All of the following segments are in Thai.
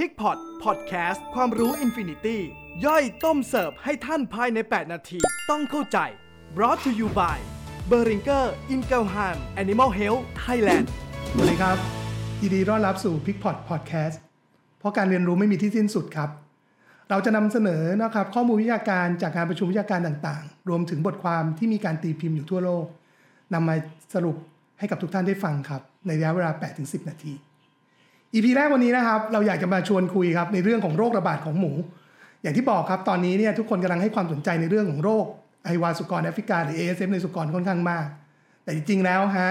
Pig Pod Podcast ความรู้ infinity ย่อยต้มเสิร์ฟให้ท่านภายใน 8 นาที ต้องเข้าใจ brought to you by b e r i n g e r i n g e l h a m Animal Health Thailand สวัสดีครับ ยินดีต้อนรับสู่ p i c p o t Podcast เพราะการเรียนรู้ไม่มีที่สิ้นสุดครับ เราจะนำเสนอนะครับข้อมูลวิชาการจากการประชุมวิชาการต่างๆ รวมถึงบทความที่มีการตีพิมพ์อยู่ทั่วโลกนำมาสรุปให้กับทุกท่านได้ฟังครับ ในระยะเวลา 8-10 นาที EP แรกวันนี้นะครับเราอยากจะมาชวนคุยครับในเรื่องของโรคระบาดของหมู อย่างที่บอกครับตอนนี้เนี่ยทุกคนกำลังให้ความสนใจในเรื่องของโรคไอวาสุกรแอฟริกาหรือ ASF ในสุกรค่อนข้างมาก แต่จริงๆแล้วฮะ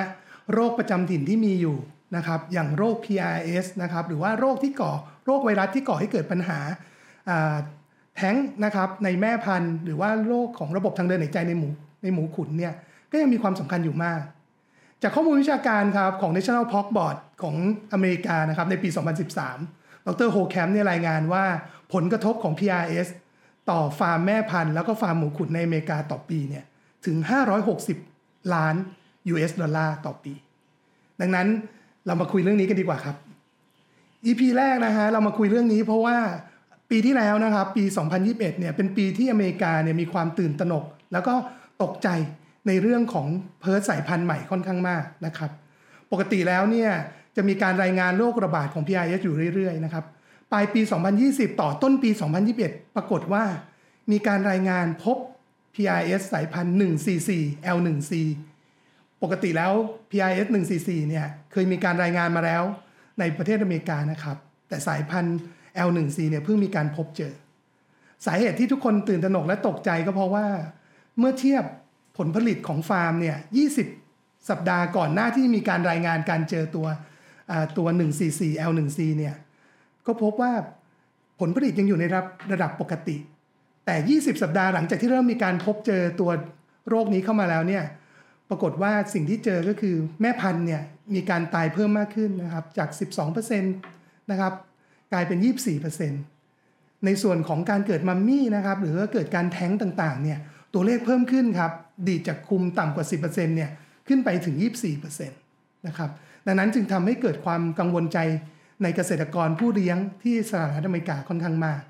โรคประจำถิ่นที่มีอยู่นะครับอย่างโรค PRS นะครับหรือว่าโรคที่ก่อโรคไวรัสที่ก่อให้เกิดปัญหาแท้งนะครับในแม่พันธุ์ หรือว่าโรคของระบบทางเดินหายใจในหมูในหมูขุนเนี่ยก็ยังมีความสำคัญอยู่มาก จากข้อมูลวิชาการครับของ National Pork Board ของอเมริกานะครับในปี 2013 ดร Holtkamp เนี่ยรายงานว่าผลกระทบของ PRRS ต่อฟาร์มแม่พันธุ์แล้วก็ฟาร์มหมูขุนในอเมริกาต่อปีเนี่ยถึง 560 ล้าน US ดอลลาร์ต่อปี ดังนั้นเรามาคุยเรื่องนี้กันดีกว่าครับ EP แรกนะฮะเรามาคุยเรื่องนี้เพราะว่าปีที่แล้วนะครับปี 2021เนี่ยเป็นปีที่อเมริกาเนี่ยมีความตื่นตระหนก แล้วก็ตกใจ ในเรื่องของเพิร์สสายพันธุ์ใหม่ค่อนข้างมากนะครับ ปกติแล้วเนี่ยจะมีการรายงานโรคระบาดของ PRS อยู่เรื่อยๆนะครับปลายปี 2020 ต่อต้นปี 2021 ปรากฏว่า มีการรายงานพบ PRS สายพันธุ์ 144 L1C ปกติแล้ว PRS 144 เนี่ยเคยมีการรายงานมาแล้วในประเทศอเมริกานะครับ แต่สายพันธุ์ L1C เนี่ยเพิ่งมีการพบเจอ สาเหตุที่ทุกคนตื่นตระหนกและตกใจก็เพราะว่า เมื่อเทียบ ผลผลิตของฟาร์มเนี่ย20 สัปดาห์ก่อนหน้าที่มีการรายงานการเจอตัวตัว 144 L1C เนี่ยก็พบว่าผลผลิตยังอยู่ในระดับระดับปกติ แต่ 20 สัปดาห์หลังจากที่เริ่มมีการพบเจอตัวโรคนี้เข้ามาแล้วเนี่ยปรากฏว่าสิ่งที่เจอก็คือแม่พันธุ์เนี่ยมีการตายเพิ่มมากขึ้นนะครับจาก 12%นะครับกลายเป็น 24%ในส่วนของการเกิดมัมมี่นะครับหรือว่าเกิดการแท้งต่างๆเนี่ย ตัวเลขเพิ่มขึ้นครับ ดีจากคุมต่ำกว่า 10%เนี่ยขึ้นไปถึง 24%นะครับดังนั้นจึงทำให้เกิดความกังวลใจในเกษตรกรผู้เลี้ยงที่สหรัฐอเมริกาค่อนข้างมาก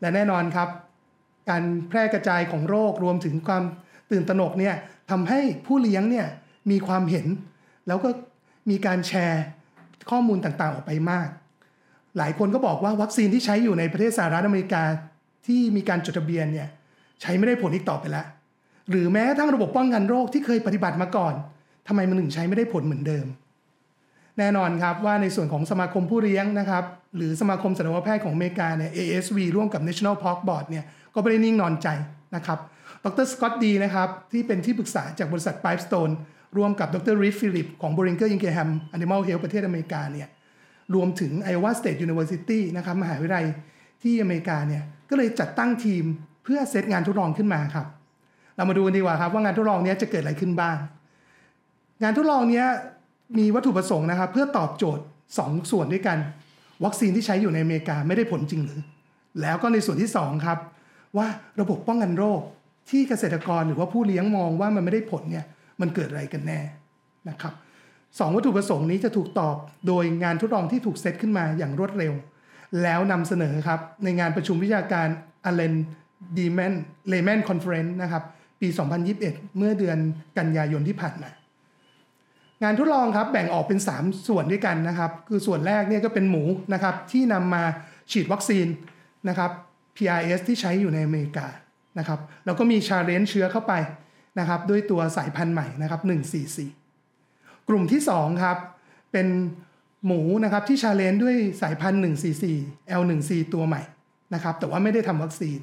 และแน่นอนครับ การแพร่กระจายของโรครวมถึงความตื่นตระหนกเนี่ยทำให้ผู้เลี้ยงเนี่ยมีความเห็น แล้วก็มีการแชร์ข้อมูลต่างๆออกไปมาก หลายคนก็บอกว่าวัคซีนที่ใช้อยู่ในประเทศสหรัฐอเมริกาที่มีการจดทะเบียนเนี่ย ใช้ไม่ได้ผลอีกต่อไปแล้ว หรือแม้ทั้งระบบป้องกันโรคที่เคยปฏิบัติมาก่อนทำไมมันถึงใช้ไม่ได้ผลเหมือนเดิม แน่นอนครับว่าในส่วนของสมาคมผู้เลี้ยงนะครับหรือสมาคมสัตวแพทย์ของอเมริกาเนี่ย ASV ร่วมกับ National Pork Board เนี่ยก็ไม่ได้นิ่งนอนใจนะครับดร Scott Dee นะครับที่เป็นที่ปรึกษาจากบริษัท Pipestone ร่วมกับดร Reid Philips ของ Boehringer Ingelheim Animal Health ประเทศอเมริกาเนี่ยรวมถึง Iowa State University นะครับมหาวิทยาลัยที่อเมริกาเนี่ยก็เลยจัดตั้งทีม เพื่อเซตงานทดลองขึ้นมาครับ เรามาดูกันดีกว่าครับว่างานทดลองนี้จะเกิดอะไรขึ้นบ้าง งานทดลองนี้มีวัตถุประสงค์นะครับ เพื่อตอบโจทย์ 2 ส่วนด้วยกัน วัคซีนที่ใช้อยู่ในอเมริกาไม่ได้ผลจริงหรือ แล้วก็ในส่วนที่ 2 ครับ ว่าระบบป้องกันโรคที่เกษตรกรหรือว่าผู้เลี้ยงมองว่ามันไม่ได้ผลเนี่ยมันเกิดอะไรกันแน่นะครับสองวัตถุประสงค์นี้จะถูกตอบโดยงานทดลองที่ถูกเซตขึ้นมาอย่างรวดเร็ว แล้วนำเสนอครับในงานประชุมวิชาการ Allen D. Leman Conference นะครับ ปี 2021 เมื่อเดือนกันยายนที่ผ่านมางานทดลองครับแบ่งออกเป็น 3 ส่วนด้วยกันนะครับ คือส่วนแรกเนี่ยก็เป็นหมูนะครับที่นำมาฉีดวัคซีนนะครับ PRRS ที่ใช้อยู่ในอเมริกานะครับแล้วก็มี challenge เชื้อเข้าไปนะครับด้วยตัวสายพันธุ์ใหม่นะครับ 144 กลุ่มที่ 2 ครับ เป็นหมูนะครับที่ challenge ด้วยสายพันธุ์ 144 L1C ตัวใหม่นะครับแต่ว่าไม่ได้ทำวัคซีน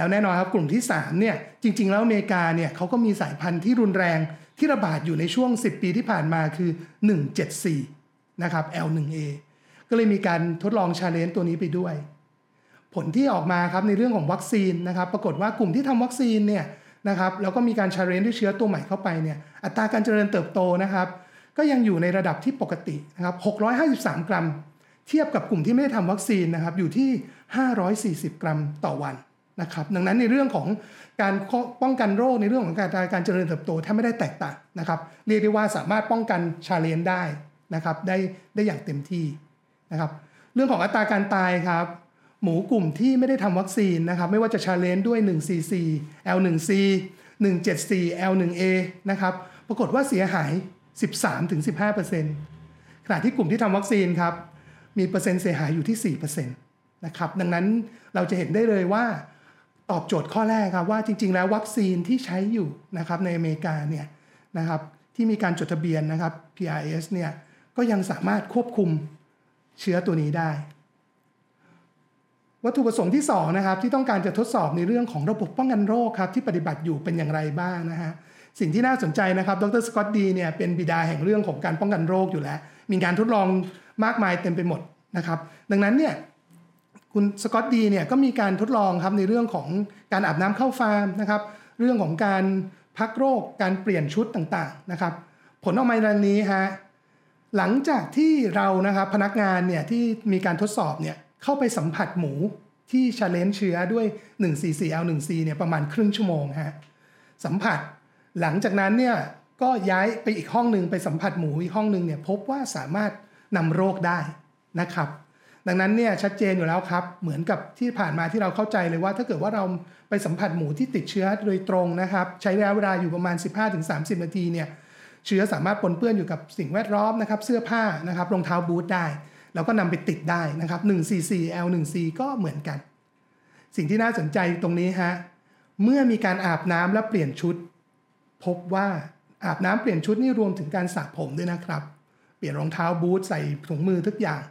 แล้วแน่นอนครับกลุ่มที่3เนี่ยจริง ๆ แล้วอเมริกาเนี่ยเขาก็มีสายพันธุ์ที่รุนแรงที่ระบาดอยู่ในช่วง 10 ปีที่ผ่านมาคือ 174 นะครับ L1A ก็เลยมีการทดลอง challenge ตัวนี้ไปด้วย ผลที่ออกมาครับในเรื่องของวัคซีนนะครับ ปรากฏว่ากลุ่มที่ทำวัคซีนเนี่ยนะครับแล้วก็มีการ challenge ด้วยเชื้อตัวใหม่เข้าไปเนี่ยอัตราการเจริญเติบโตนะครับ ก็ยังอยู่ในระดับที่ปกตินะครับ 653 กรัม เทียบกับกลุ่มที่ไม่ได้ทำวัคซีนนะครับอยู่ที่ 540 กรัมต่อวัน นะครับดังนั้นในเรื่องของการป้องกันโรคในเรื่องของการการเจริญเติบโตแทบไม่ได้แตกต่างนะครับเรียกได้ว่าสามารถป้องกันชาเลนได้นะครับได้ได้อย่างเต็มที่นะครับเรื่องของอัตราการตายครับหมูกลุ่มที่ไม่ได้ทำวัคซีนนะครับไม่ว่าจะชาเลนด้วย144 L1C 174 L1A นะครับปรากฏว่าเสียหาย 13-15%ขณะที่กลุ่มที่ทำวัคซีนครับมีเปอร์เซ็นต์เสียหายอยู่ที่ 4%นะครับดังนั้นเราจะเห็นได้เลยว่า ตอบโจทย์ข้อแรกครับว่าจริง ๆ แล้ววัคซีนที่ใช้อยู่นะครับในอเมริกาเนี่ยนะครับที่มีการจดทะเบียนนะครับ PRRS เนี่ยก็ยังสามารถควบคุมเชื้อตัวนี้ได้ วัตถุประสงค์ที่2นะครับที่ต้องการจะทดสอบในเรื่องของระบบป้องกันโรคครับที่ปฏิบัติอยู่เป็นอย่างไรบ้างนะฮะสิ่งที่น่าสนใจนะครับดร Scott Dee เนี่ยเป็นบิดาแห่งเรื่องของการป้องกันโรคอยู่แล้ว มีการทดลองมากมายเต็มไปหมดนะครับดังนั้นเนี่ย คุณ Scott Dee เนี่ยก็มีการทดลองครับในเรื่องของการอาบน้ำเข้าฟาร์มนะครับเรื่องของการพักโรคการเปลี่ยนชุดต่างๆนะครับ ผลออกมาดังนี้ฮะหลังจากที่เรานะครับพนักงานเนี่ยที่มีการทดสอบเนี่ยเข้าไปสัมผัสหมูที่ challenge เชื้อด้วย 144L1C เนี่ยประมาณครึ่งชั่วโมงฮะสัมผัส หลังจากนั้นเนี่ยก็ย้ายไปอีกห้องหนึ่งไปสัมผัสหมูอีกห้องหนึ่งเนี่ยพบว่าสามารถนำโรคได้นะครับ ดังนั้นเนี่ยชัดเจนอยู่แล้วครับ เหมือนกับที่ผ่านมาที่เราเข้าใจเลยว่าถ้าเกิดว่าเราไปสัมผัสหมูที่ติดเชื้อโดยตรงนะครับ ใช้ระยะเวลาอยู่ประมาณ 15-30 นาทีเนี่ยเชื้อสามารถปนเปื้อนอยู่กับสิ่งแวดล้อมนะครับเสื้อผ้านะครับรองเท้าบูทได้ แล้วก็นำไปติดได้นะครับ 144L1C ก็เหมือนกัน สิ่งที่น่าสนใจตรงนี้ฮะเมื่อมีการอาบน้ำและเปลี่ยนชุด พบว่าอาบน้ำเปลี่ยนชุดนี่รวมถึงการสระผมด้วยนะครับ เปลี่ยนรองเท้าบูทใส่ถุงมือทุกอย่าง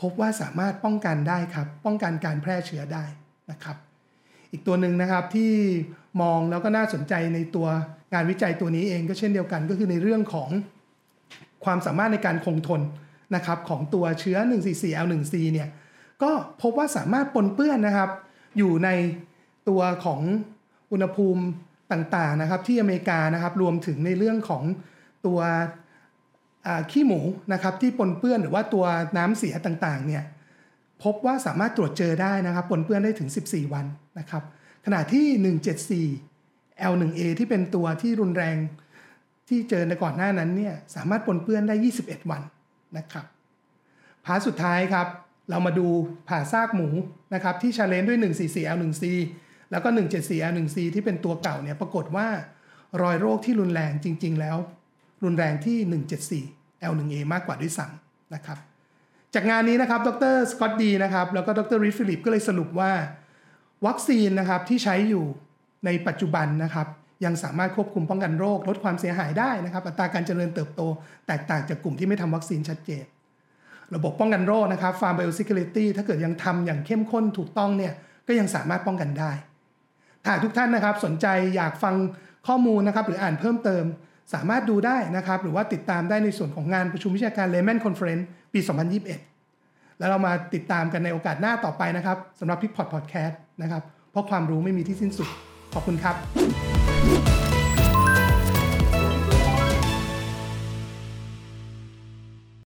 พบว่าสามารถป้องกันได้ครับ ป้องกันการแพร่เชื้อได้นะครับ อีกตัวหนึ่งนะครับที่มองแล้วก็น่าสนใจในตัวงานวิจัยตัวนี้เองก็เช่นเดียวกันก็คือในเรื่องของความสามารถในการคงทนนะครับของตัวเชื้อ 144L1C เนี่ยก็พบว่าสามารถปนเปื้อนนะครับ อยู่ในตัวของอุณหภูมิต่างๆนะครับที่อเมริกานะครับรวมถึงในเรื่องของตัว ขี้หมูนะครับที่ปนเปื้อนหรือว่าตัวน้ำเสียต่างๆเนี่ยพบว่าสามารถตรวจเจอได้นะครับปนเปื้อนได้ถึง 14 วันนะครับขณะที่ 174 L1A ที่เป็นตัวที่รุนแรงที่เจอในก่อนหน้านั้นเนี่ยสามารถปนเปื้อนได้ 21 วันนะครับพาสุดท้ายครับ เรามาดูผ่าซากหมูนะครับที่ challenge ด้วย 144L1C แล้วก็ 174L1C ที่เป็นตัวเก่าเนี่ยปรากฏว่ารอยโรคที่รุนแรงจริง ๆ แล้ว รุนแรงที่ 174L1A มากกว่าด้วยซ้ำนะครับ จากงานนี้นะครับ ดร Scott Dee นะครับ แล้วก็ดร Reid Philips ก็เลยสรุปว่า วัคซีนนะครับที่ใช้อยู่ในปัจจุบันนะครับ ยังสามารถควบคุมป้องกันโรค ลดความเสียหายได้นะครับ อัตราการเจริญเติบโต แตกต่างจากกลุ่มที่ไม่ทำวัคซีนชัดเจน ระบบป้องกันโรคนะครับ Farm Biosecurity ถ้าเกิดยังทำอย่างเข้มข้นถูกต้องเนี่ย ก็ยังสามารถป้องกันได้ถ้าทุกท่านนะครับสนใจอยากฟังข้อมูลนะครับ หรืออ่านเพิ่มเติม สามารถดูได้นะครับ หรือว่าติดตามได้ในส่วนของงานประชุมวิชาการ Layman Conference ปี 2021 แล้วเรามาติดตามกันในโอกาสหน้าต่อไปนะครับสำหรับพิกพอดพอดแคสต์นะครับ เพราะความรู้ไม่มีที่สิ้นสุด ขอบคุณครับ